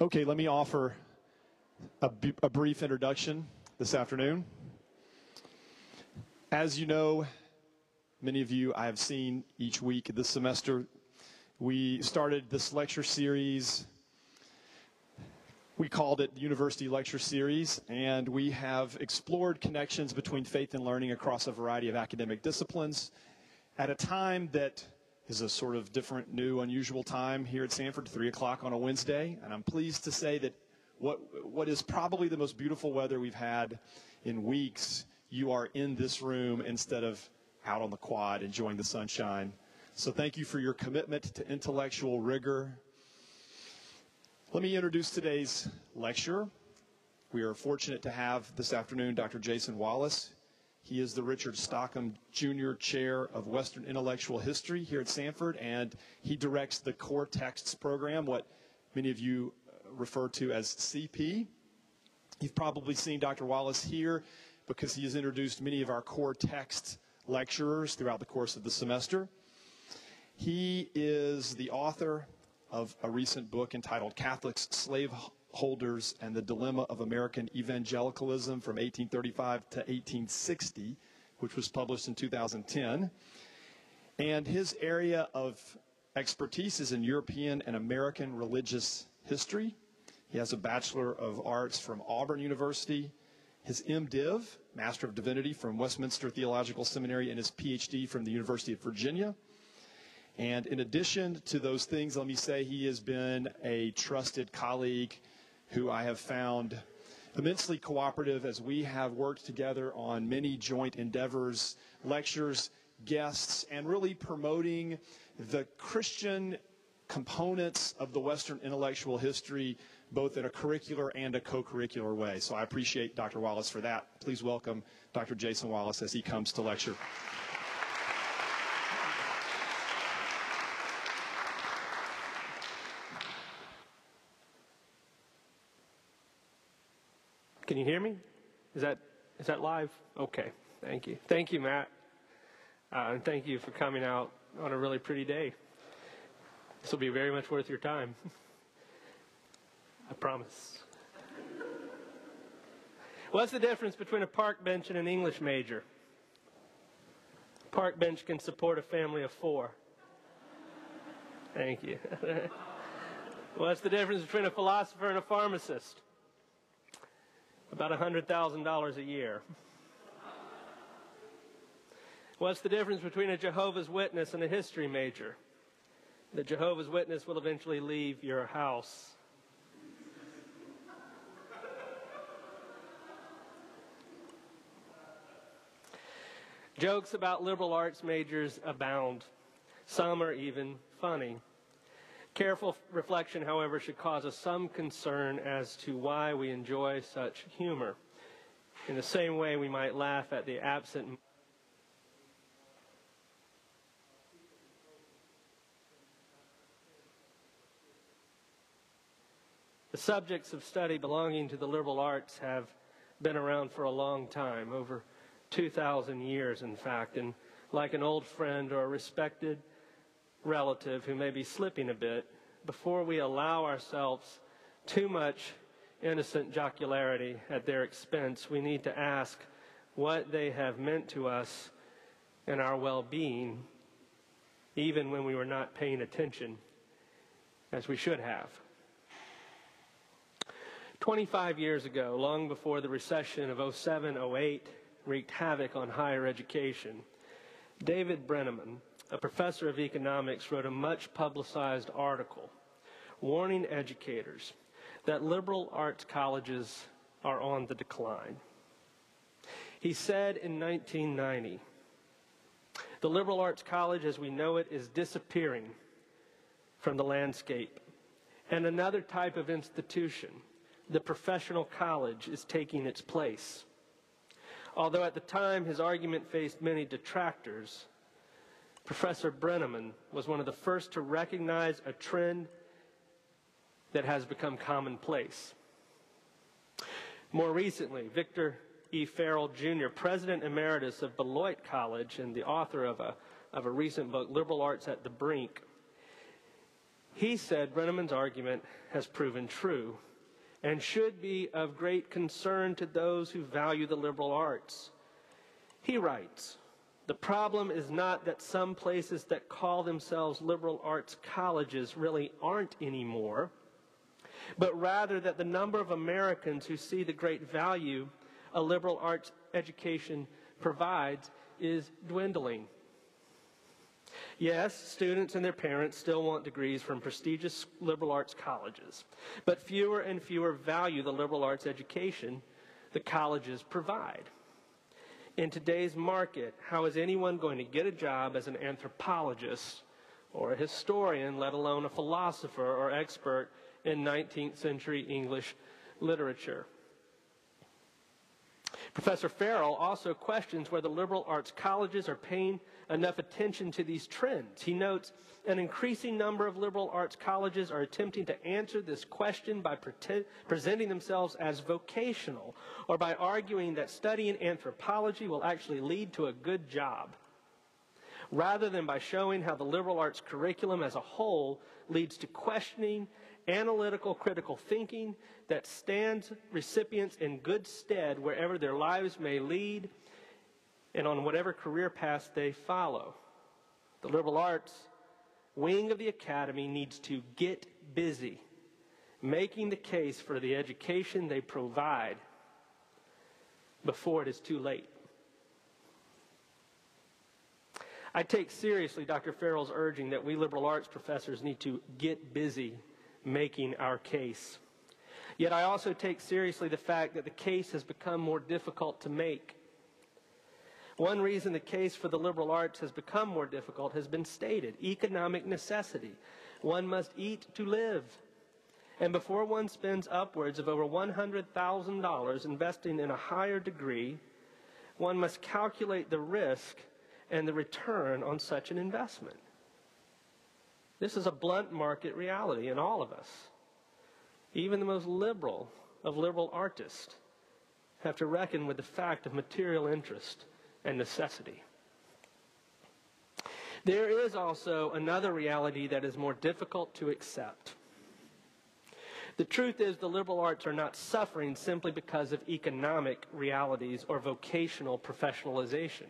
Okay, let me offer a, b- a brief introduction this afternoon. As you know, many of you I have seen each week this semester. We started this lecture series. We called it the University Lecture Series, and we have explored connections between faith and learning across a variety of academic disciplines at a time that is a sort of different, new, unusual time here at Samford, 3 o'clock on a Wednesday. And I'm pleased to say that what, what is probably the most beautiful weather we've had in weeks, you are in this room instead of out on the quad enjoying the sunshine. So thank you for your commitment to intellectual rigor. Let me introduce today's lecturer. We are fortunate to have this afternoon Dr. Jason Wallace. He is the Richard Stockham Jr. Chair of Western Intellectual History here at Samford, and he directs the Core Texts program, what many of you uh, refer to as CP. You've probably seen Dr. Wallace here because he has introduced many of our core text lecturers throughout the course of the semester. He is the author of a recent book entitled Catholics, Slaveholders, and the Dilemma of American Evangelicalism from 1835 to 1860, which was published in 2010. And his area of expertise is in European and American religious history. He has a Bachelor of Arts from Auburn University, his MDiv, Master of Divinity from Westminster Theological Seminary, and his PhD from the University of Virginia. And in addition to those things, let me say he has been a trusted colleague who I have found immensely cooperative as we have worked together on many joint endeavors, lectures, guests, and really promoting the Christian components of the Western intellectual history, both in a curricular and a co curricular way. So I appreciate Dr. Wallace for that. Please welcome Dr. Jason Wallace as he comes to lecture. Can you hear me? Is that is that live? Okay. Thank you. Thank you, Matt. Uh, and thank you for coming out on a really pretty day. This will be very much worth your time. I promise. What's the difference between a park bench and an English major? Park bench can support a family of four. Thank you. What's the difference between a philosopher and a pharmacist? About $100,000 a year. What's the difference between a Jehovah's Witness and a history major? The Jehovah's Witness will eventually leave your house. Jokes about liberal arts majors abound. Some are even funny. Careful reflection, however, should cause us some concern as to why we enjoy such humor. In the same way, we might laugh at the absent. The subjects of study belonging to the liberal arts have been around for a long time, over 2,000 years, in fact, and like an old friend or a respected relative who may be slipping a bit, before we allow ourselves too much innocent jocularity at their expense, we need to ask what they have meant to us and our well being, even when we were not paying attention as we should have. 25 years ago, long before the recession of 07 08 wreaked havoc on higher education, David Breneman, a professor of economics, wrote a much publicized article warning educators that liberal arts colleges are on the decline. He said in 1990, the liberal arts college as we know it is disappearing from the landscape, and another type of institution, the professional college, is taking its place. Although at the time his argument faced many detractors, Professor Breneman was one of the first to recognize a trend that has become commonplace. More recently, Victor E. Ferrall Jr., President Emeritus of Beloit College and the author of a, of a recent book, Liberal Arts at the Brink, He said Breneman's argument has proven true and should be of great concern to those who value the liberal arts. He writes, the problem is not that some places that call themselves liberal arts colleges really aren't anymore, but rather that the number of Americans who see the great value a liberal arts education provides is dwindling. Yes, students and their parents still want degrees from prestigious liberal arts colleges, but fewer and fewer value the liberal arts education the colleges provide. In today's market, how is anyone going to get a job as an anthropologist or a historian, let alone a philosopher or expert in 19th century English literature? Professor Ferrall also questions whether liberal arts colleges are paying enough attention to these trends. He notes an increasing number of liberal arts colleges are attempting to answer this question by pre- presenting themselves as vocational or by arguing that studying anthropology will actually lead to a good job, rather than by showing how the liberal arts curriculum as a whole leads to questioning analytical critical thinking that stands recipients in good stead wherever their lives may lead and on whatever career path they follow. The liberal arts wing of the academy needs to get busy making the case for the education they provide before it is too late. I take seriously Dr. Ferrall's urging that we liberal arts professors need to get busy making our case. Yet I also take seriously the fact that the case has become more difficult to make. One reason the case for the liberal arts has become more difficult has been stated economic necessity. One must eat to live. And before one spends upwards of over $100,000 investing in a higher degree, one must calculate the risk and the return on such an investment. This is a blunt market reality in all of us. Even the most liberal of liberal artists have to reckon with the fact of material interest and necessity. There is also another reality that is more difficult to accept. The truth is, the liberal arts are not suffering simply because of economic realities or vocational professionalization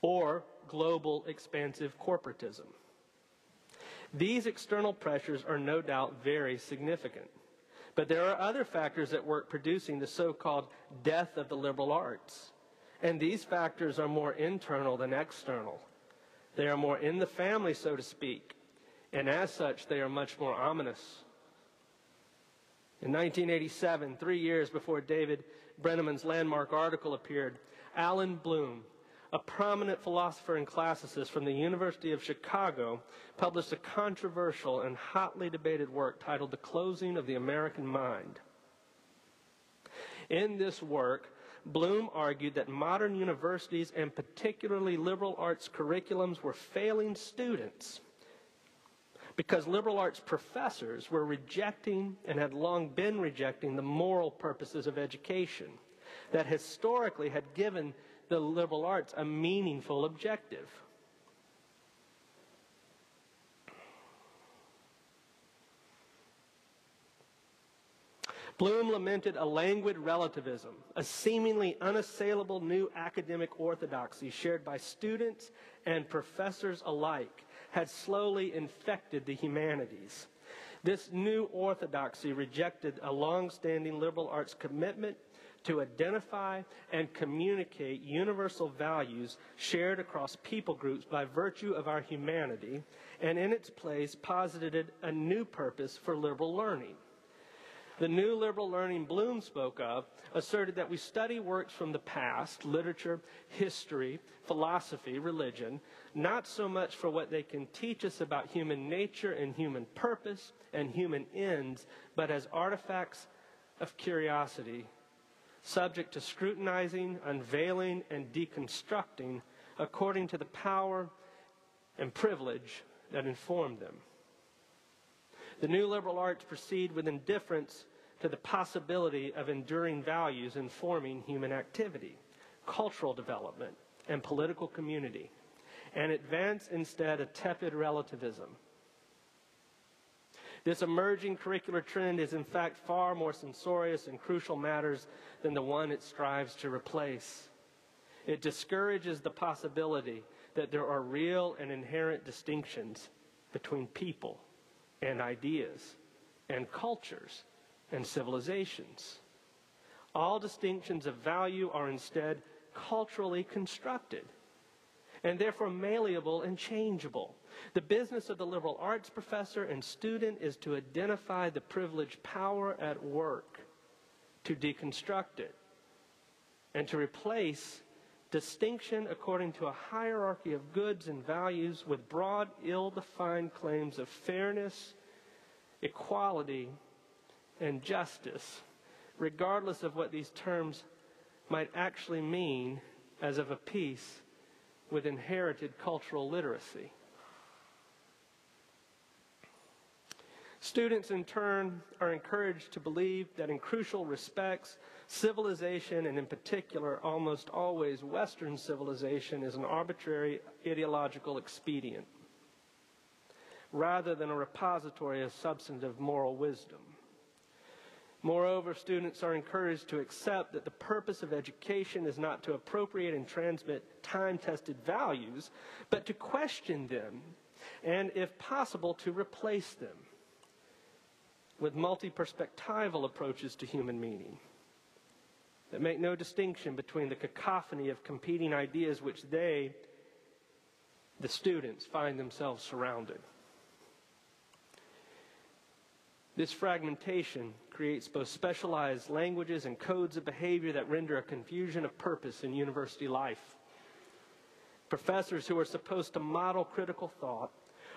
or global expansive corporatism. These external pressures are no doubt very significant. But there are other factors at work producing the so called death of the liberal arts. And these factors are more internal than external. They are more in the family, so to speak. And as such, they are much more ominous. In 1987, three years before David Breneman's landmark article appeared, Allan Bloom, a prominent philosopher and classicist from the University of Chicago, published a controversial and hotly debated work titled The Closing of the American Mind. In this work, Bloom argued that modern universities and particularly liberal arts curriculums were failing students because liberal arts professors were rejecting and had long been rejecting the moral purposes of education that historically had given the liberal arts a meaningful objective. Bloom lamented a languid relativism, a seemingly unassailable new academic orthodoxy shared by students and professors alike had slowly infected the humanities. This new orthodoxy rejected a long-standing liberal arts commitment to identify and communicate universal values shared across people groups by virtue of our humanity, and in its place posited a new purpose for liberal learning. The new liberal learning Bloom spoke of asserted that we study works from the past, literature, history, philosophy, religion, not so much for what they can teach us about human nature and human purpose and human ends, but as artifacts of curiosity subject to scrutinizing, unveiling, and deconstructing according to the power and privilege that informed them. The new liberal arts proceed with indifference to the possibility of enduring values informing human activity, cultural development, and political community. and advance instead a tepid relativism. This emerging curricular trend is, in fact, far more censorious and crucial matters than the one it strives to replace. It discourages the possibility that there are real and inherent distinctions between people and ideas and cultures and civilizations. All distinctions of value are instead culturally constructed and therefore malleable and changeable. The business of the liberal arts professor and student is to identify the privileged power at work, to deconstruct it, and to replace distinction according to a hierarchy of goods and values with broad, ill defined claims of fairness, equality, and justice, regardless of what these terms might actually mean as of a piece with inherited cultural literacy. Students, in turn, are encouraged to believe that in crucial respects, civilization, and in particular, almost always Western civilization, is an arbitrary ideological expedient rather than a repository of substantive moral wisdom. Moreover, students are encouraged to accept that the purpose of education is not to appropriate and transmit time tested values, but to question them and, if possible, to replace them with multi perspectival approaches to human meaning that make no distinction between the cacophony of competing ideas which they, the students, find themselves surrounded. This fragmentation creates both specialized languages and codes of behavior that render a confusion of purpose in university life. Professors who are supposed to model critical thought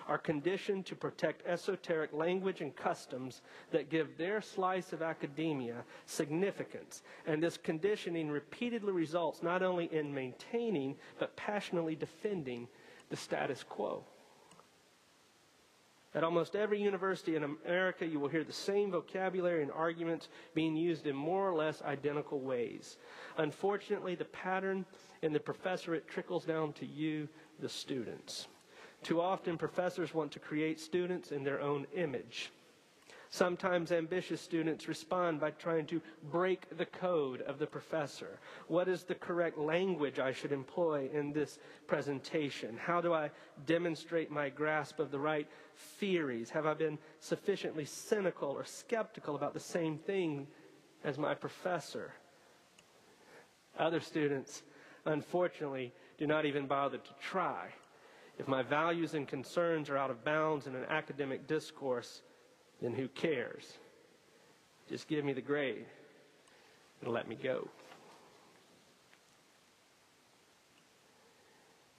are conditioned to protect esoteric language and customs that give their slice of academia significance. And this conditioning repeatedly results not only in maintaining, but passionately defending the status quo. At almost every university in America, you will hear the same vocabulary and arguments being used in more or less identical ways. Unfortunately, the pattern in the professorate trickles down to you, the students. Too often, professors want to create students in their own image. Sometimes ambitious students respond by trying to break the code of the professor. What is the correct language I should employ in this presentation? How do I demonstrate my grasp of the right theories? Have I been sufficiently cynical or skeptical about the same thing as my professor? Other students, unfortunately, do not even bother to try. If my values and concerns are out of bounds in an academic discourse, then who cares? Just give me the grade and let me go.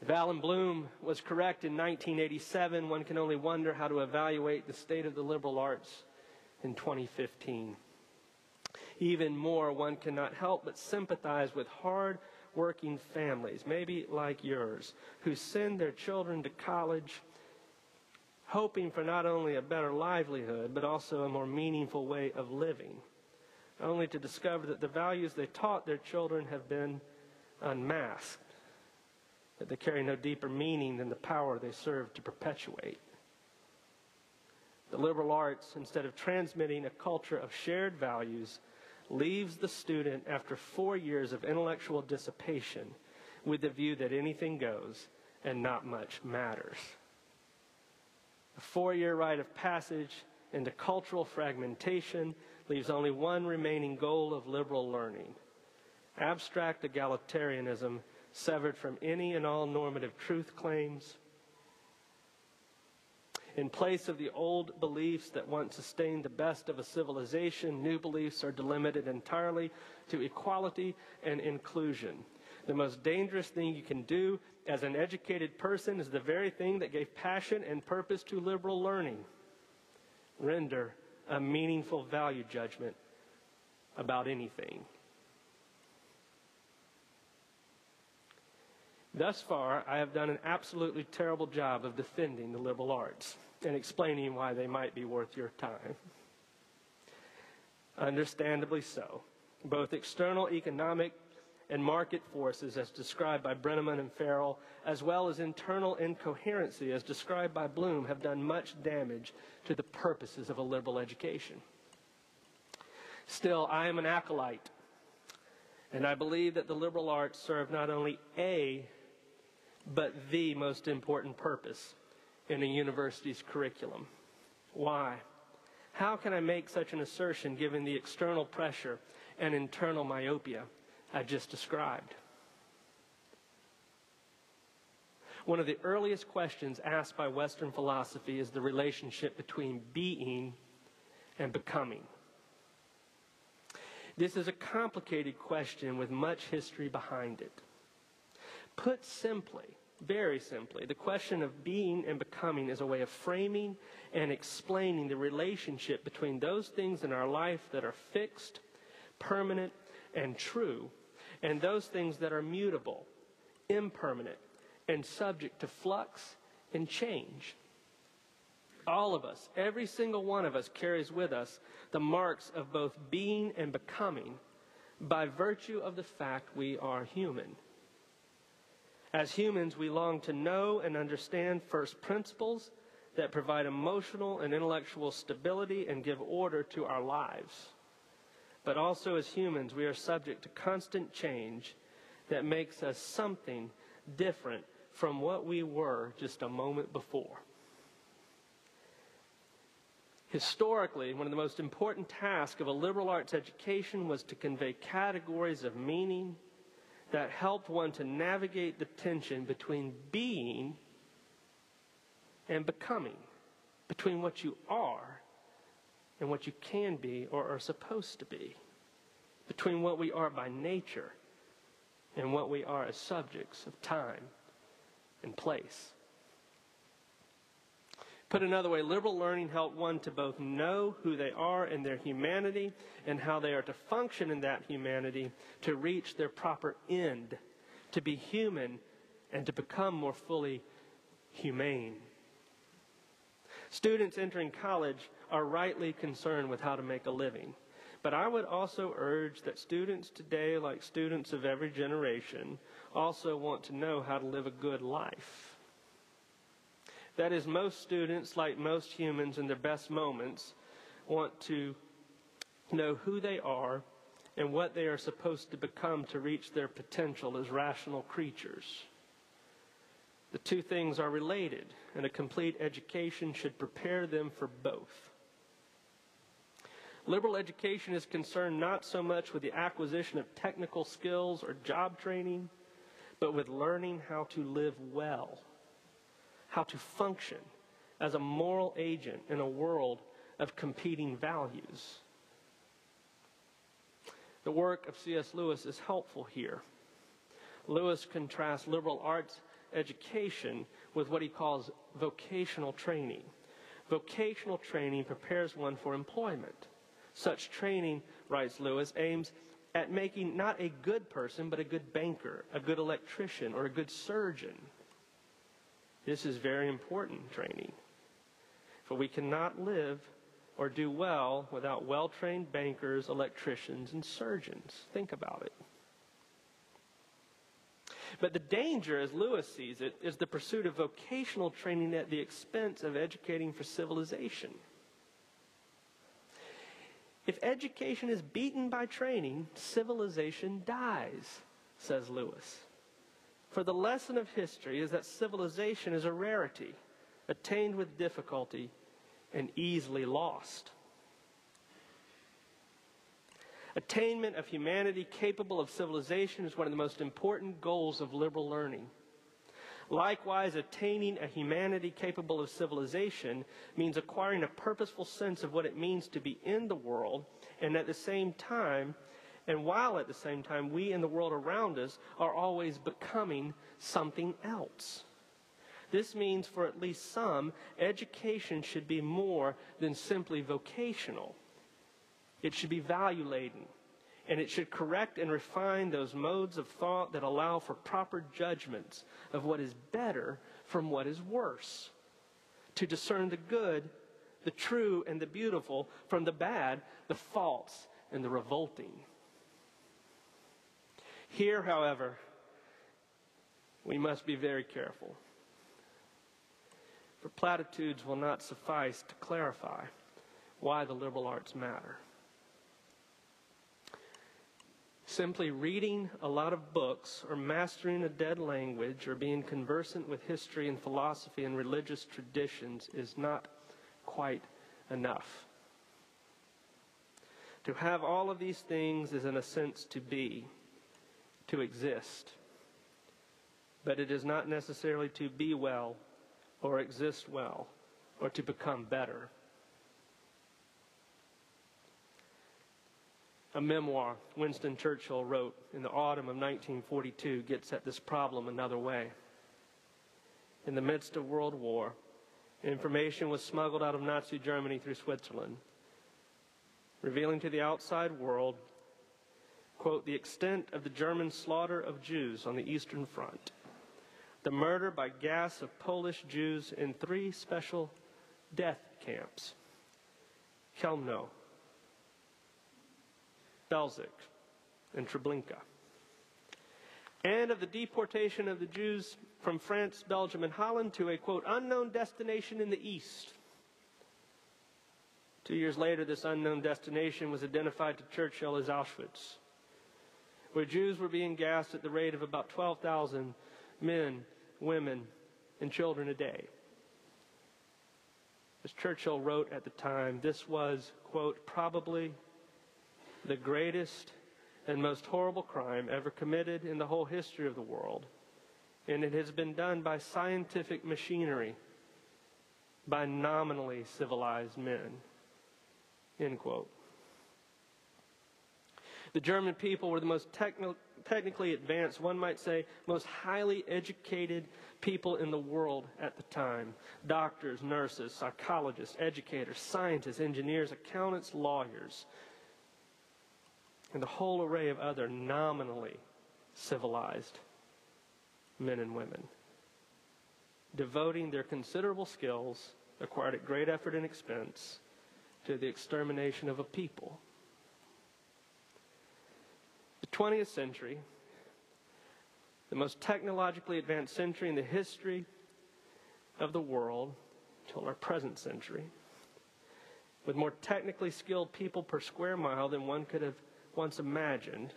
If Allan Bloom was correct in 1987, one can only wonder how to evaluate the state of the liberal arts in 2015. Even more, one cannot help but sympathize with hard working families, maybe like yours, who send their children to college hoping for not only a better livelihood, but also a more meaningful way of living, only to discover that the values they taught their children have been unmasked, that they carry no deeper meaning than the power they serve to perpetuate. The liberal arts, instead of transmitting a culture of shared values, leaves the student after four years of intellectual dissipation with the view that anything goes and not much matters. A four year rite of passage into cultural fragmentation leaves only one remaining goal of liberal learning abstract egalitarianism severed from any and all normative truth claims. In place of the old beliefs that once sustained the best of a civilization, new beliefs are delimited entirely to equality and inclusion. The most dangerous thing you can do as an educated person is the very thing that gave passion and purpose to liberal learning render a meaningful value judgment about anything. Thus far, I have done an absolutely terrible job of defending the liberal arts and explaining why they might be worth your time. Understandably so. Both external economic and market forces as described by Breneman and Ferrall, as well as internal incoherency as described by Bloom, have done much damage to the purposes of a liberal education. Still, I am an acolyte, and I believe that the liberal arts serve not only a, but the most important purpose in a university's curriculum. Why? How can I make such an assertion given the external pressure and internal myopia I just described? One of the earliest questions asked by Western philosophy is the relationship between being and becoming. This is a complicated question with much history behind it. Put simply, very simply, the question of being and becoming is a way of framing and explaining the relationship between those things in our life that are fixed, permanent, and true, and those things that are mutable, impermanent, and subject to flux and change. All of us, every single one of us, carries with us the marks of both being and becoming by virtue of the fact we are human. As humans, we long to know and understand first principles that provide emotional and intellectual stability and give order to our lives. But also, as humans, we are subject to constant change that makes us something different from what we were just a moment before. Historically, one of the most important tasks of a liberal arts education was to convey categories of meaning that helped one to navigate the tension between being and becoming, between what you are and what you can be or are supposed to be, between what we are by nature and what we are as subjects of time and place. Put another way, liberal learning helped one to both know who they are in their humanity and how they are to function in that humanity to reach their proper end, to be human and to become more fully humane. Students entering college are rightly concerned with how to make a living. But I would also urge that students today, like students of every generation, also want to know how to live a good life. That is, most students, like most humans in their best moments, want to know who they are and what they are supposed to become to reach their potential as rational creatures. The two things are related, and a complete education should prepare them for both. Liberal education is concerned not so much with the acquisition of technical skills or job training, but with learning how to live well how to function as a moral agent in a world of competing values. The work of C.S. Lewis is helpful here. Lewis contrasts liberal arts education with what he calls vocational training. Vocational training prepares one for employment. Such training, writes Lewis, aims at making not a good person, but a good banker, a good electrician, or a good surgeon. This is very important training. For we cannot live or do well without well trained bankers, electricians, and surgeons. Think about it. But the danger, as Lewis sees it, is the pursuit of vocational training at the expense of educating for civilization. If education is beaten by training, civilization dies, says Lewis. For the lesson of history is that civilization is a rarity, attained with difficulty, and easily lost. Attainment of humanity capable of civilization is one of the most important goals of liberal learning. Likewise, attaining a humanity capable of civilization means acquiring a purposeful sense of what it means to be in the world and at the same time and while at the same time we and the world around us are always becoming something else. This means for at least some, education should be more than simply vocational. It should be value laden, and it should correct and refine those modes of thought that allow for proper judgments of what is better from what is worse, to discern the good, the true, and the beautiful from the bad, the false, and the revolting. Here, however, we must be very careful. For platitudes will not suffice to clarify why the liberal arts matter. Simply reading a lot of books or mastering a dead language or being conversant with history and philosophy and religious traditions is not quite enough. To have all of these things is, in a sense, to be, to exist. But it is not necessarily to be well or exist well or to become better. A memoir Winston Churchill wrote in the autumn of 1942 gets at this problem another way. In the midst of World War, information was smuggled out of Nazi Germany through Switzerland, revealing to the outside world, quote, the extent of the German slaughter of Jews on the Eastern Front, the murder by gas of Polish Jews in three special death camps Chelmno, Belzec, and Treblinka. And of the deportation of the Jews from France, Belgium, and Holland to a, quote, unknown destination in the East. Two years later, this unknown destination was identified to Churchill as Auschwitz, where Jews were being gassed at the rate of about 12,000 men, women, and children a day. As Churchill wrote at the time, this was, quote, probably the greatest and most horrible crime ever committed in the whole history of the world. And it has been done by scientific machinery, by nominally civilized men. End quote. The German people were the most techni- technically advanced, one might say, most highly educated people in the world at the time. Doctors, nurses, psychologists, educators, scientists, engineers, accountants, lawyers and a whole array of other nominally civilized men and women, devoting their considerable skills, acquired at great effort and expense, to the extermination of a people. The 20th century, the most technologically advanced century in the history of the world until our present century, with more technically skilled people per square mile than one could have once imagined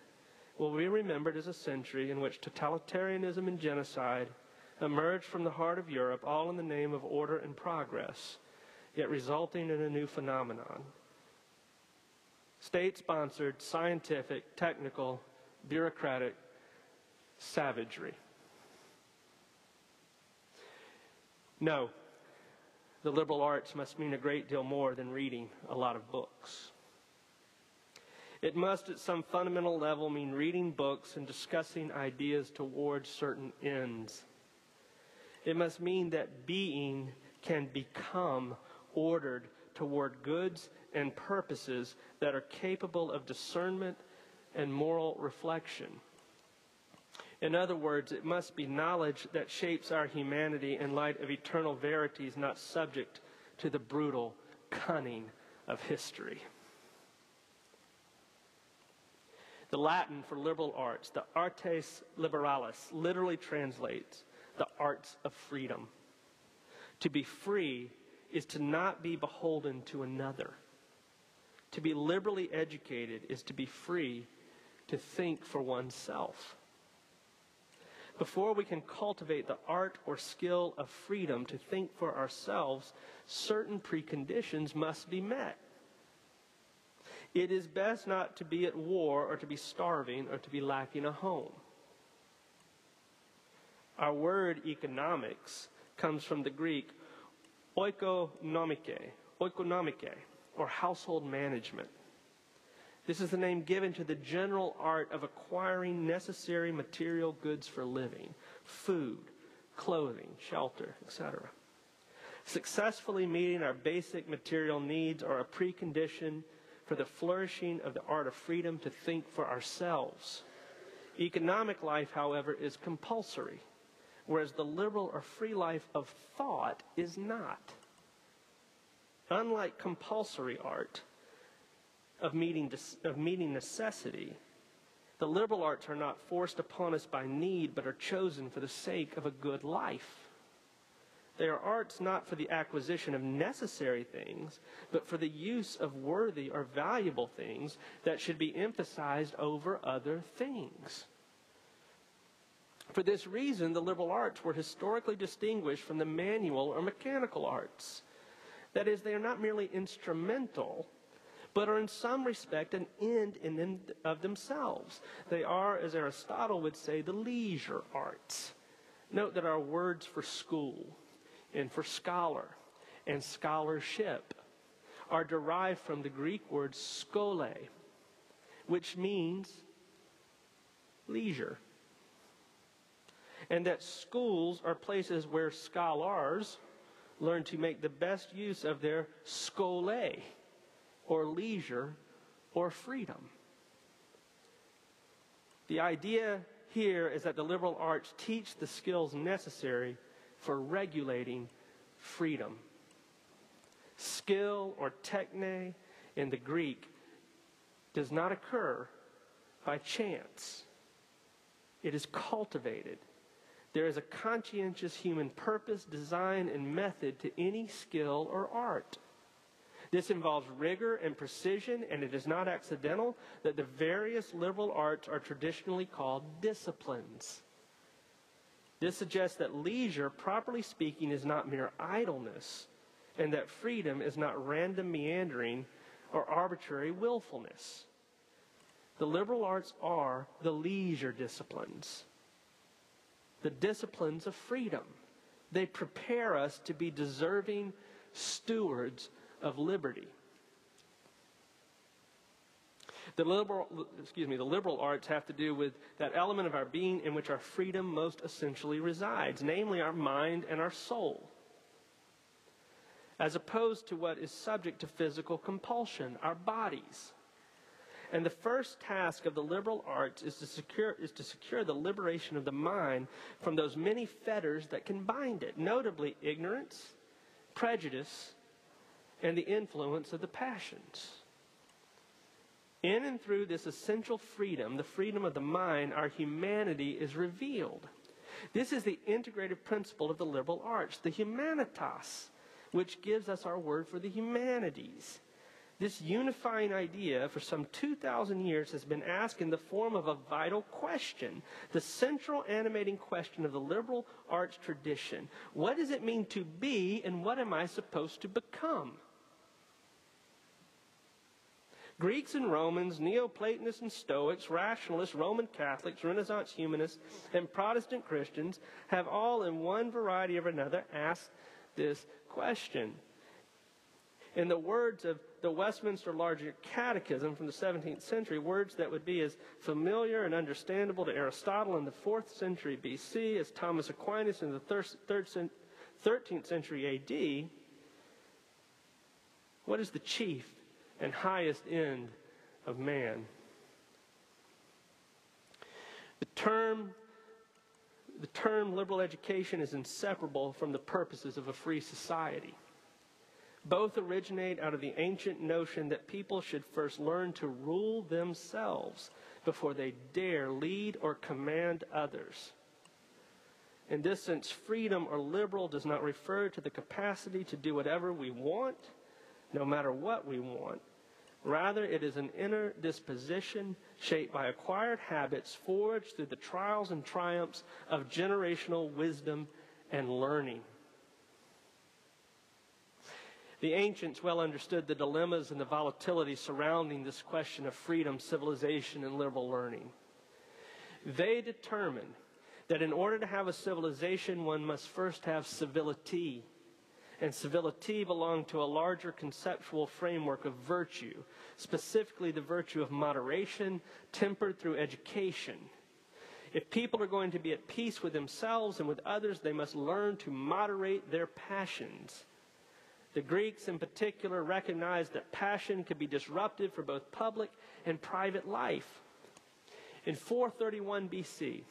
will be remembered as a century in which totalitarianism and genocide emerged from the heart of Europe, all in the name of order and progress, yet resulting in a new phenomenon. State sponsored, scientific, technical, bureaucratic savagery. No, the liberal arts must mean a great deal more than reading a lot of books. It must, at some fundamental level, mean reading books and discussing ideas towards certain ends. It must mean that being can become ordered toward goods and purposes that are capable of discernment and moral reflection. In other words, it must be knowledge that shapes our humanity in light of eternal verities, not subject to the brutal cunning of history. The Latin for liberal arts, the artes liberalis, literally translates the arts of freedom. To be free is to not be beholden to another. To be liberally educated is to be free to think for oneself. Before we can cultivate the art or skill of freedom to think for ourselves, certain preconditions must be met. It is best not to be at war or to be starving or to be lacking a home. Our word economics comes from the Greek oikonomike, oikonomike, or household management. This is the name given to the general art of acquiring necessary material goods for living, food, clothing, shelter, etc. Successfully meeting our basic material needs are a precondition for the flourishing of the art of freedom to think for ourselves. Economic life, however, is compulsory, whereas the liberal or free life of thought is not. Unlike compulsory art of meeting, of meeting necessity, The liberal arts are not forced upon us by need, but are chosen for the sake of a good life. They are arts not for the acquisition of necessary things, but for the use of worthy or valuable things that should be emphasized over other things. For this reason, the liberal arts were historically distinguished from the manual or mechanical arts. That is, they are not merely instrumental, but are in some respect an end in them of themselves. They are, as Aristotle would say, the leisure arts. Note that our words for school and for scholar and scholarship are derived from the Greek word skole, which means leisure. And that schools are places where scholars learn to make the best use of their skole or leisure or freedom. The idea here is that the liberal arts teach the skills necessary for regulating freedom. Skill or techne in the Greek does not occur by chance. It is cultivated. There is a conscientious human purpose, design, and method to any skill or art. This involves rigor and precision, and it is not accidental that the various liberal arts are traditionally called disciplines. This suggests that leisure, properly speaking, is not mere idleness, and that freedom is not random meandering or arbitrary willfulness. The liberal arts are the leisure disciplines, the disciplines of freedom. They prepare us to be deserving stewards of liberty. The liberal, excuse me, the liberal arts have to do with that element of our being in which our freedom most essentially resides, namely our mind and our soul, as opposed to what is subject to physical compulsion, our bodies. And the first task of the liberal arts is to secure, is to secure the liberation of the mind from those many fetters that can bind it, notably ignorance, prejudice, and the influence of the passions. In and through this essential freedom, the freedom of the mind, our humanity is revealed. This is the integrative principle of the liberal arts, the humanitas, which gives us our word for the humanities. This unifying idea for some 2,000 years has been asked in the form of a vital question, the central animating question of the liberal arts tradition. What does it mean to be, and what am I supposed to become? Greeks and Romans, Neoplatonists and Stoics, rationalists, Roman Catholics, Renaissance humanists, and Protestant Christians have all, in one variety or another, asked this question. In the words of the Westminster Larger Catechism from the 17th century, words that would be as familiar and understandable to Aristotle in the 4th century BC as Thomas Aquinas in the 13th century AD, what is the chief and highest end of man. The term, the term liberal education is inseparable from the purposes of a free society. Both originate out of the ancient notion that people should first learn to rule themselves before they dare lead or command others. In this sense, freedom or liberal does not refer to the capacity to do whatever we want, no matter what we want, Rather, it is an inner disposition shaped by acquired habits forged through the trials and triumphs of generational wisdom and learning. The ancients well understood the dilemmas and the volatility surrounding this question of freedom, civilization, and liberal learning. They determined that in order to have a civilization, one must first have civility and civility belong to a larger conceptual framework of virtue, specifically the virtue of moderation, tempered through education. If people are going to be at peace with themselves and with others, they must learn to moderate their passions. The Greeks, in particular, recognized that passion could be disruptive for both public and private life. In 431 BC,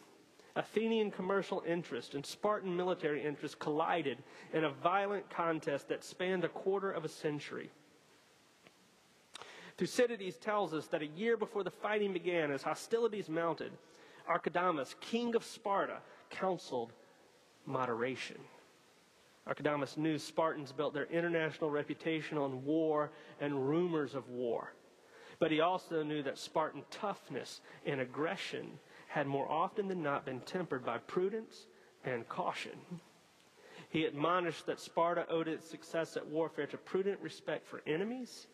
Athenian commercial interest and Spartan military interest collided in a violent contest that spanned a quarter of a century. Thucydides tells us that a year before the fighting began, as hostilities mounted, Archidamus, king of Sparta, counseled moderation. Archidamus knew Spartans built their international reputation on war and rumors of war. But he also knew that Spartan toughness and aggression had more often than not been tempered by prudence and caution. He admonished that Sparta owed its success at warfare to prudent respect for enemies,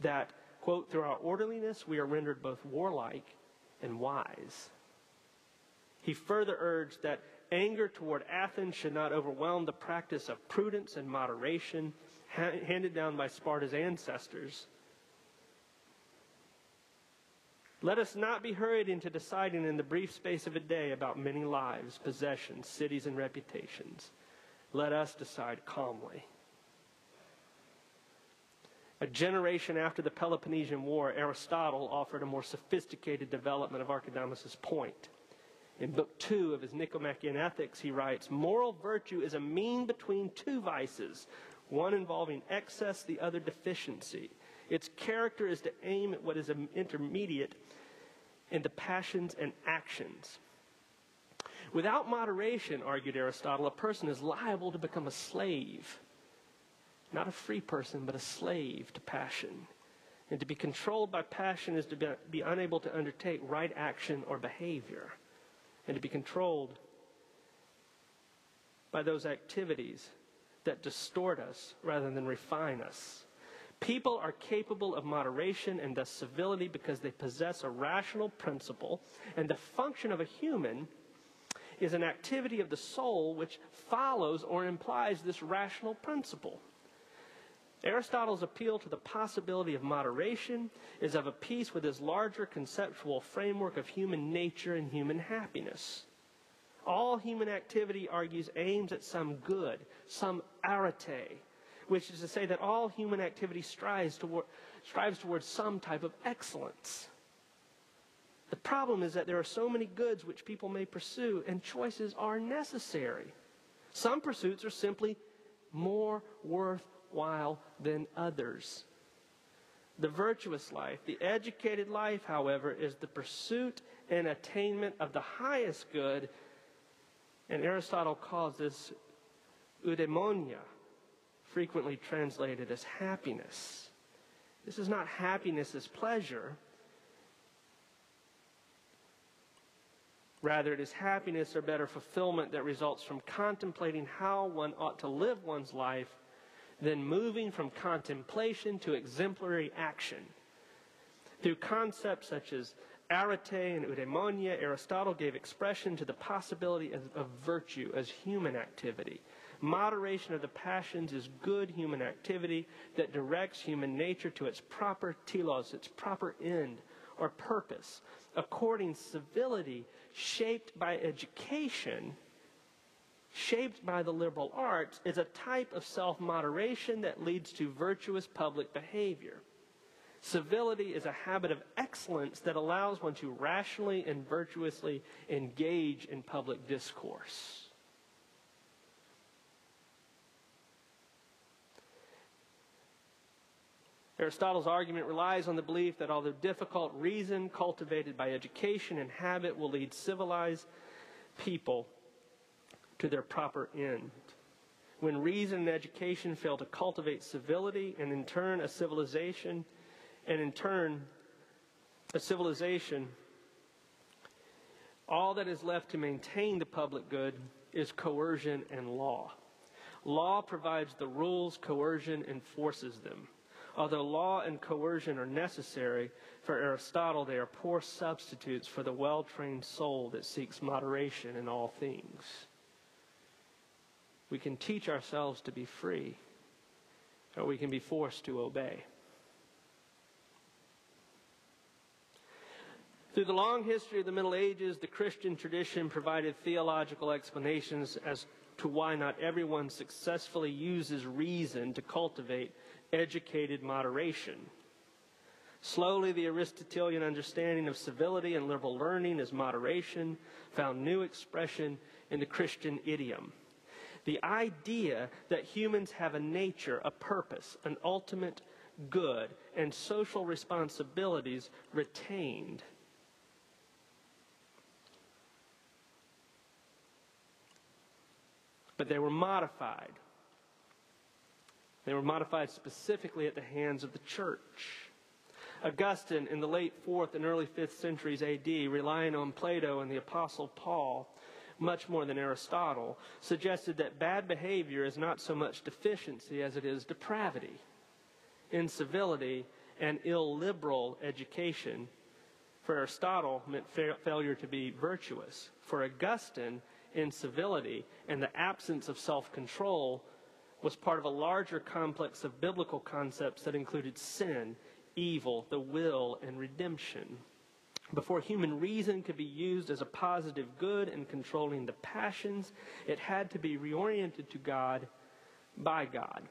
that, quote, through our orderliness we are rendered both warlike and wise. He further urged that anger toward Athens should not overwhelm the practice of prudence and moderation handed down by Sparta's ancestors. Let us not be hurried into deciding in the brief space of a day about many lives, possessions, cities, and reputations. Let us decide calmly. A generation after the Peloponnesian War, Aristotle offered a more sophisticated development of Archidamus' point. In Book Two of his Nicomachean Ethics, he writes Moral virtue is a mean between two vices, one involving excess, the other deficiency. Its character is to aim at what is intermediate in the passions and actions. Without moderation, argued Aristotle, a person is liable to become a slave. Not a free person, but a slave to passion. And to be controlled by passion is to be, be unable to undertake right action or behavior and to be controlled by those activities that distort us rather than refine us. People are capable of moderation and thus civility because they possess a rational principle, and the function of a human is an activity of the soul which follows or implies this rational principle. Aristotle's appeal to the possibility of moderation is of a piece with his larger conceptual framework of human nature and human happiness. All human activity, argues, aims at some good, some arete, which is to say that all human activity strives toward, strives towards some type of excellence. The problem is that there are so many goods which people may pursue, and choices are necessary. Some pursuits are simply more worthwhile than others. The virtuous life, the educated life, however, is the pursuit and attainment of the highest good, and Aristotle calls this eudaimonia, frequently translated as happiness. This is not happiness as pleasure. Rather, it is happiness or better fulfillment that results from contemplating how one ought to live one's life then moving from contemplation to exemplary action. Through concepts such as arete and eudaimonia, Aristotle gave expression to the possibility of, of, virtue as human activity. Moderation of the passions is good human activity that directs human nature to its proper telos, its proper end or purpose. According civility, shaped by education, shaped by the liberal arts, is a type of self moderation that leads to virtuous public behavior. Civility is a habit of excellence that allows one to rationally and virtuously engage in public discourse. Aristotle's argument relies on the belief that although difficult, reason cultivated by education and habit will lead civilized people to their proper end. When reason and education fail to cultivate civility and in turn a civilization, and in turn a civilization, all that is left to maintain the public good is coercion and law. Law provides the rules, coercion enforces them. Although law and coercion are necessary, for Aristotle, they are poor substitutes for the well trained soul that seeks moderation in all things we can teach ourselves to be free, or we can be forced to obey. Through the long history of the Middle Ages, the Christian tradition provided theological explanations as to why not everyone successfully uses reason to cultivate educated moderation. Slowly, the Aristotelian understanding of civility and liberal learning as moderation found new expression in the Christian idiom. The idea that humans have a nature, a purpose, an ultimate good and social responsibilities retained. But they were modified. They were modified specifically at the hands of the church. Augustine, in the late 4th and early 5th centuries AD, relying on Plato and the Apostle Paul, much more than Aristotle, suggested that bad behavior is not so much deficiency as it is depravity, incivility, and illiberal education. For Aristotle, meant fa- failure to be virtuous. For Augustine, incivility and the absence of self control was part of a larger complex of biblical concepts that included sin, evil, the will, and redemption. Before human reason could be used as a positive good in controlling the passions, it had to be reoriented to God by God.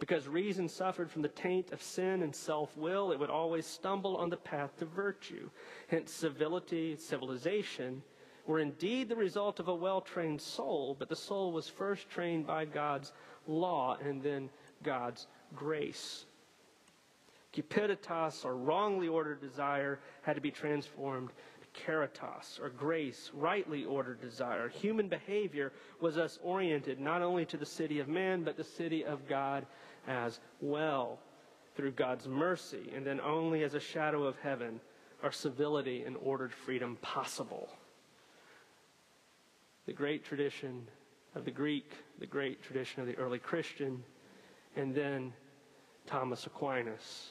Because reason suffered from the taint of sin and self will, it would always stumble on the path to virtue. Hence, civility, civilization, were indeed the result of a well trained soul, but the soul was first trained by God's law and then God's grace. Cupiditas, or wrongly ordered desire, had to be transformed to caritas, or grace, rightly ordered desire. Human behavior was thus oriented not only to the city of man, but the city of God as well, through God's mercy, and then only as a shadow of heaven are civility and ordered freedom possible. The great tradition of the Greek, the great tradition of the early Christian, and then Thomas Aquinas.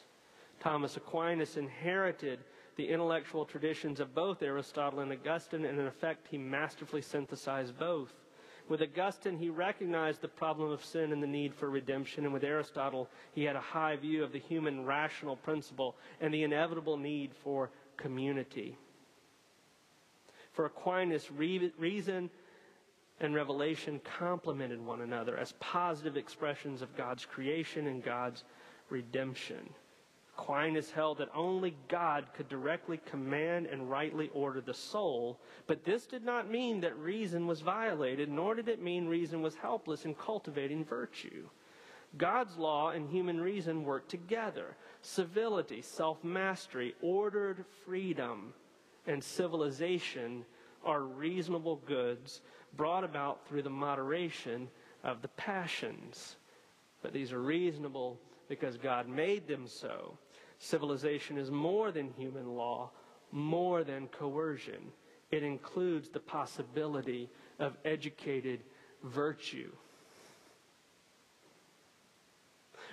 Thomas Aquinas inherited the intellectual traditions of both Aristotle and Augustine, and in effect, he masterfully synthesized both. With Augustine, he recognized the problem of sin and the need for redemption, and with Aristotle, he had a high view of the human rational principle and the inevitable need for community. For Aquinas, reason and revelation complemented one another as positive expressions of God's creation and God's redemption. Aquinas held that only God could directly command and rightly order the soul, but this did not mean that reason was violated, nor did it mean reason was helpless in cultivating virtue. God's law and human reason work together. Civility, self mastery, ordered freedom, and civilization are reasonable goods brought about through the moderation of the passions. But these are reasonable because God made them so. Civilization is more than human law, more than coercion. It includes the possibility of educated virtue.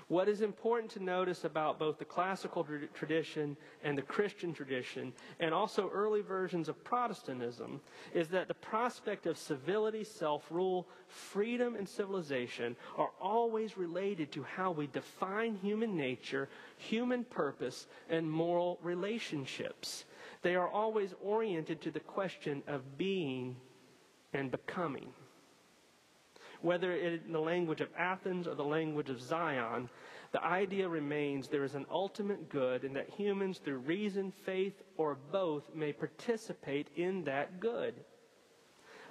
What is important to notice about both the classical tradition and the Christian tradition, and also early versions of Protestantism, is that the prospect of civility, self rule, freedom, and civilization are always related to how we define human nature, human purpose, and moral relationships. They are always oriented to the question of being and becoming whether in the language of Athens or the language of Zion, the idea remains there is an ultimate good and that humans, through reason, faith, or both, may participate in that good.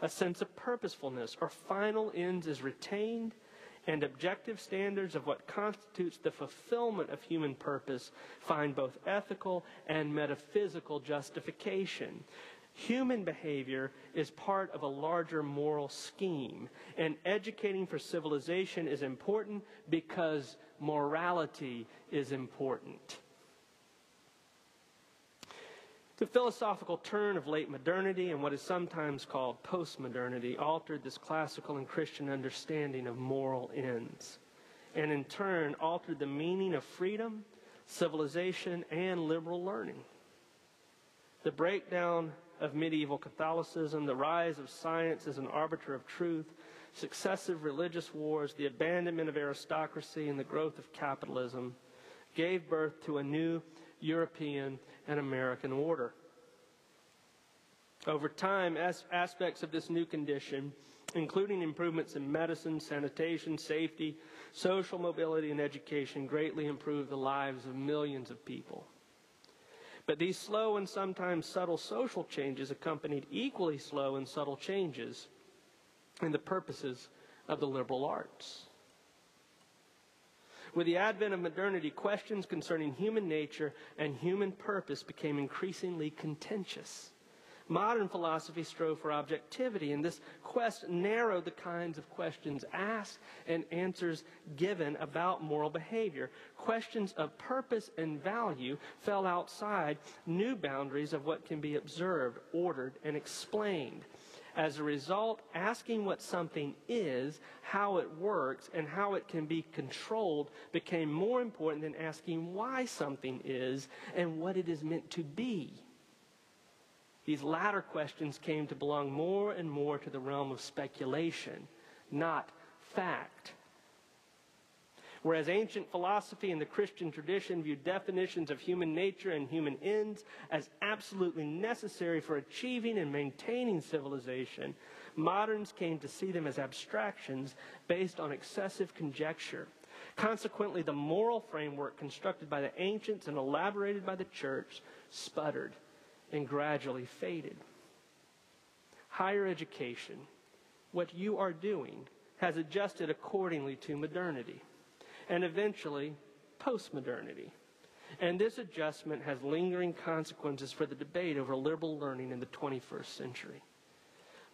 A sense of purposefulness or final ends is retained, and objective standards of what constitutes the fulfillment of human purpose find both ethical and metaphysical justification. Human behavior is part of a larger moral scheme, and educating for civilization is important because morality is important. The philosophical turn of late modernity and what is sometimes called postmodernity altered this classical and Christian understanding of moral ends, and in turn altered the meaning of freedom, civilization, and liberal learning. The breakdown of medieval Catholicism, the rise of science as an arbiter of truth, successive religious wars, the abandonment of aristocracy, and the growth of capitalism gave birth to a new European and American order. Over time, as aspects of this new condition, including improvements in medicine, sanitation, safety, social mobility, and education, greatly improved the lives of millions of people. But these slow and sometimes subtle social changes accompanied equally slow and subtle changes in the purposes of the liberal arts. With the advent of modernity, questions concerning human nature and human purpose became increasingly contentious. Modern philosophy strove for objectivity, and this quest narrowed the kinds of questions asked and answers given about moral behavior. Questions of purpose and value fell outside new boundaries of what can be observed, ordered, and explained. As a result, asking what something is, how it works, and how it can be controlled became more important than asking why something is and what it is meant to be. These latter questions came to belong more and more to the realm of speculation, not fact. Whereas ancient philosophy and the Christian tradition viewed definitions of human nature and human ends as absolutely necessary for achieving and maintaining civilization, moderns came to see them as abstractions based on excessive conjecture. Consequently, the moral framework constructed by the ancients and elaborated by the church sputtered and gradually faded. Higher education, what you are doing, has adjusted accordingly to modernity and eventually postmodernity. And this adjustment has lingering consequences for the debate over liberal learning in the 21st century.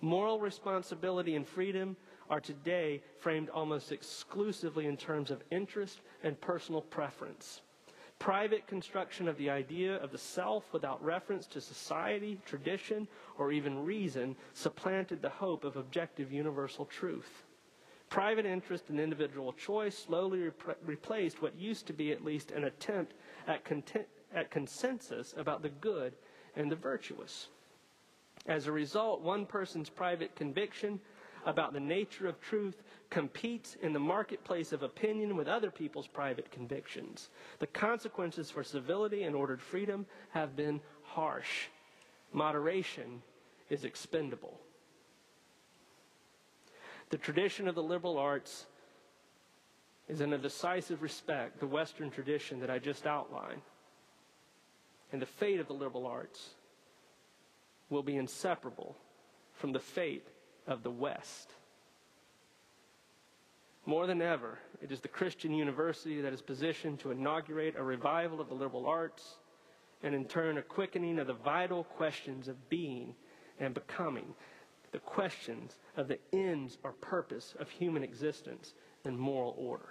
Moral responsibility and freedom are today framed almost exclusively in terms of interest and personal preference. Private construction of the idea of the self without reference to society, tradition, or even reason supplanted the hope of objective universal truth. Private interest and individual choice slowly rep- replaced what used to be at least an attempt at, content- at consensus about the good and the virtuous. As a result, one person's private conviction about the nature of truth competes in the marketplace of opinion with other people's private convictions. The consequences for civility and ordered freedom have been harsh. Moderation is expendable. The tradition of the liberal arts is in a decisive respect the Western tradition that I just outlined. And the fate of the liberal arts will be inseparable from the fate of the West. More than ever, it is the Christian university that is positioned to inaugurate a revival of the liberal arts and, in turn, a quickening of the vital questions of being and becoming the questions of the ends or purpose of human existence and moral order.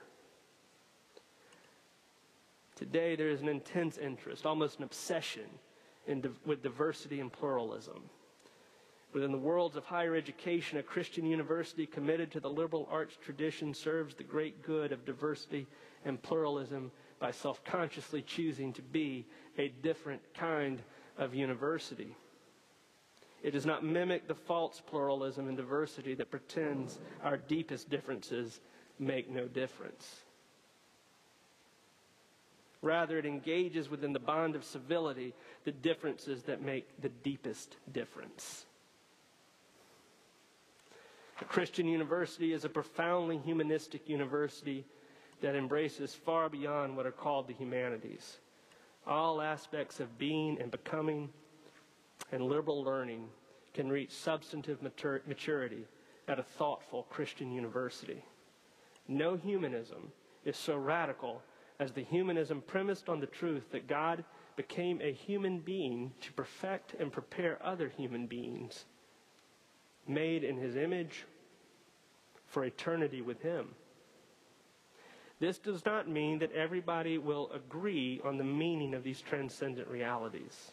Today, there is an intense interest, almost an obsession, in, with diversity and pluralism. Within the worlds of higher education, a Christian university committed to the liberal arts tradition serves the great good of diversity and pluralism by self consciously choosing to be a different kind of university. It does not mimic the false pluralism and diversity that pretends our deepest differences make no difference. Rather, it engages within the bond of civility the differences that make the deepest difference. A Christian university is a profoundly humanistic university that embraces far beyond what are called the humanities. All aspects of being and becoming and liberal learning can reach substantive maturity at a thoughtful Christian university. No humanism is so radical as the humanism premised on the truth that God became a human being to perfect and prepare other human beings made in his image for eternity with him. This does not mean that everybody will agree on the meaning of these transcendent realities.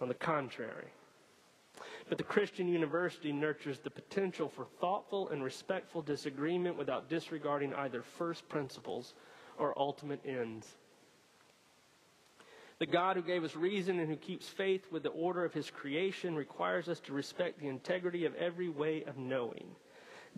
On the contrary. But the Christian university nurtures the potential for thoughtful and respectful disagreement without disregarding either first principles or ultimate ends. The God who gave us reason and who keeps faith with the order of his creation requires us to respect the integrity of every way of knowing.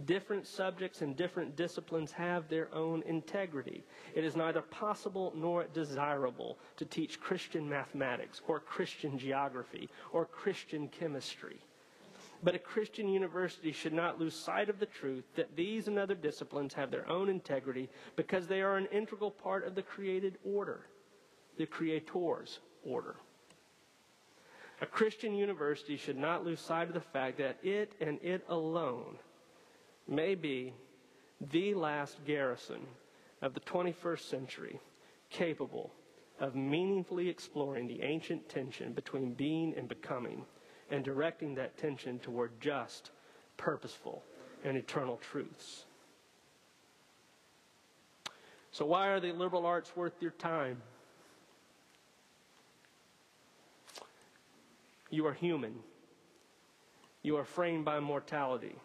Different subjects and different disciplines have their own integrity. It is neither possible nor desirable to teach Christian mathematics or Christian geography or Christian chemistry. But a Christian university should not lose sight of the truth that these and other disciplines have their own integrity because they are an integral part of the created order, the Creator's order. A Christian university should not lose sight of the fact that it and it alone may be the last garrison of the 21st century capable of meaningfully exploring the ancient tension between being and becoming and directing that tension toward just, purposeful, and eternal truths. So, why are the liberal arts worth your time? You are human. You are framed by mortality.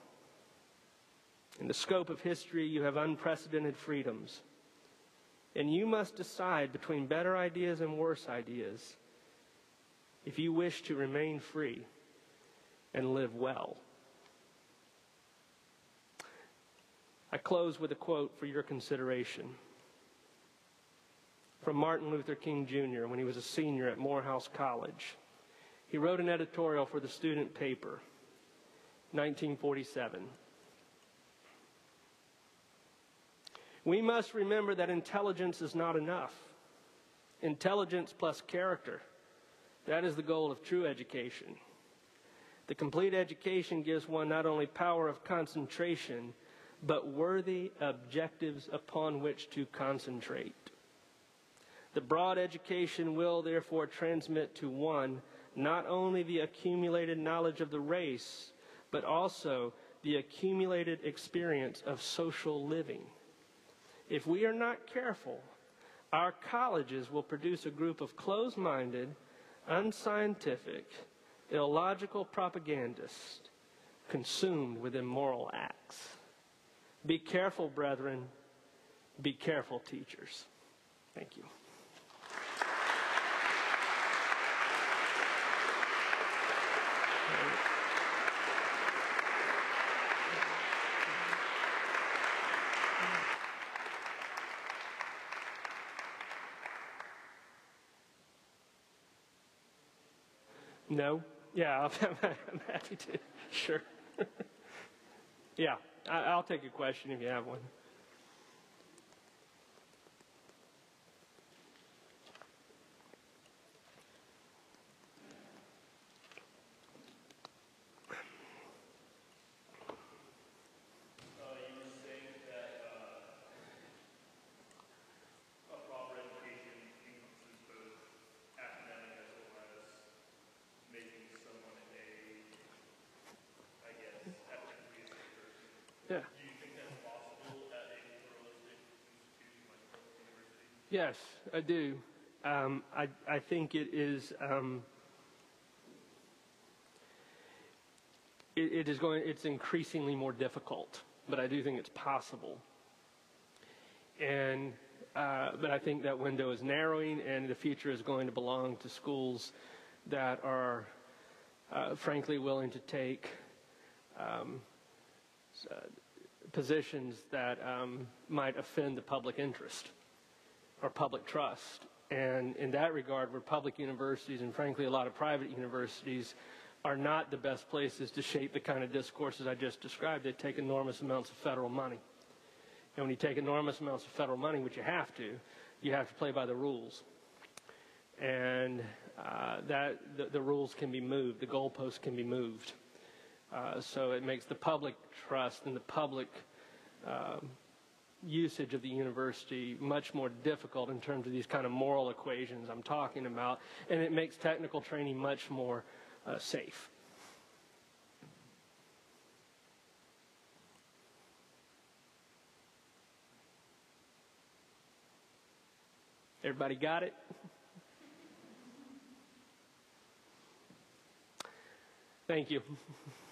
In the scope of history, you have unprecedented freedoms. And you must decide between better ideas and worse ideas if you wish to remain free and live well. I close with a quote for your consideration from Martin Luther King Jr. when he was a senior at Morehouse College. He wrote an editorial for the student paper, 1947. We must remember that intelligence is not enough. Intelligence plus character. That is the goal of true education. The complete education gives one not only power of concentration, but worthy objectives upon which to concentrate. The broad education will therefore transmit to one not only the accumulated knowledge of the race, but also the accumulated experience of social living. If we are not careful, our colleges will produce a group of closed minded, unscientific, illogical propagandists consumed with immoral acts. Be careful, brethren. Be careful, teachers. Thank you. No? Yeah, I'm happy to. Sure. yeah, I'll take a question if you have one. Yes, I do. Um, I, I think it is. Um, it, it is going. It's increasingly more difficult, but I do think it's possible. And uh, but I think that window is narrowing, and the future is going to belong to schools that are, uh, frankly, willing to take um, uh, positions that um, might offend the public interest or public trust. And in that regard, where public universities and frankly a lot of private universities are not the best places to shape the kind of discourses I just described, they take enormous amounts of federal money. And when you take enormous amounts of federal money, which you have to, you have to play by the rules. And uh, that the, the, rules can be moved, the goalposts can be moved. Uh, so it makes the public trust and the public um, usage of the university much more difficult in terms of these kind of moral equations I'm talking about, and it makes technical training much more uh, safe. Everybody got it? Thank you.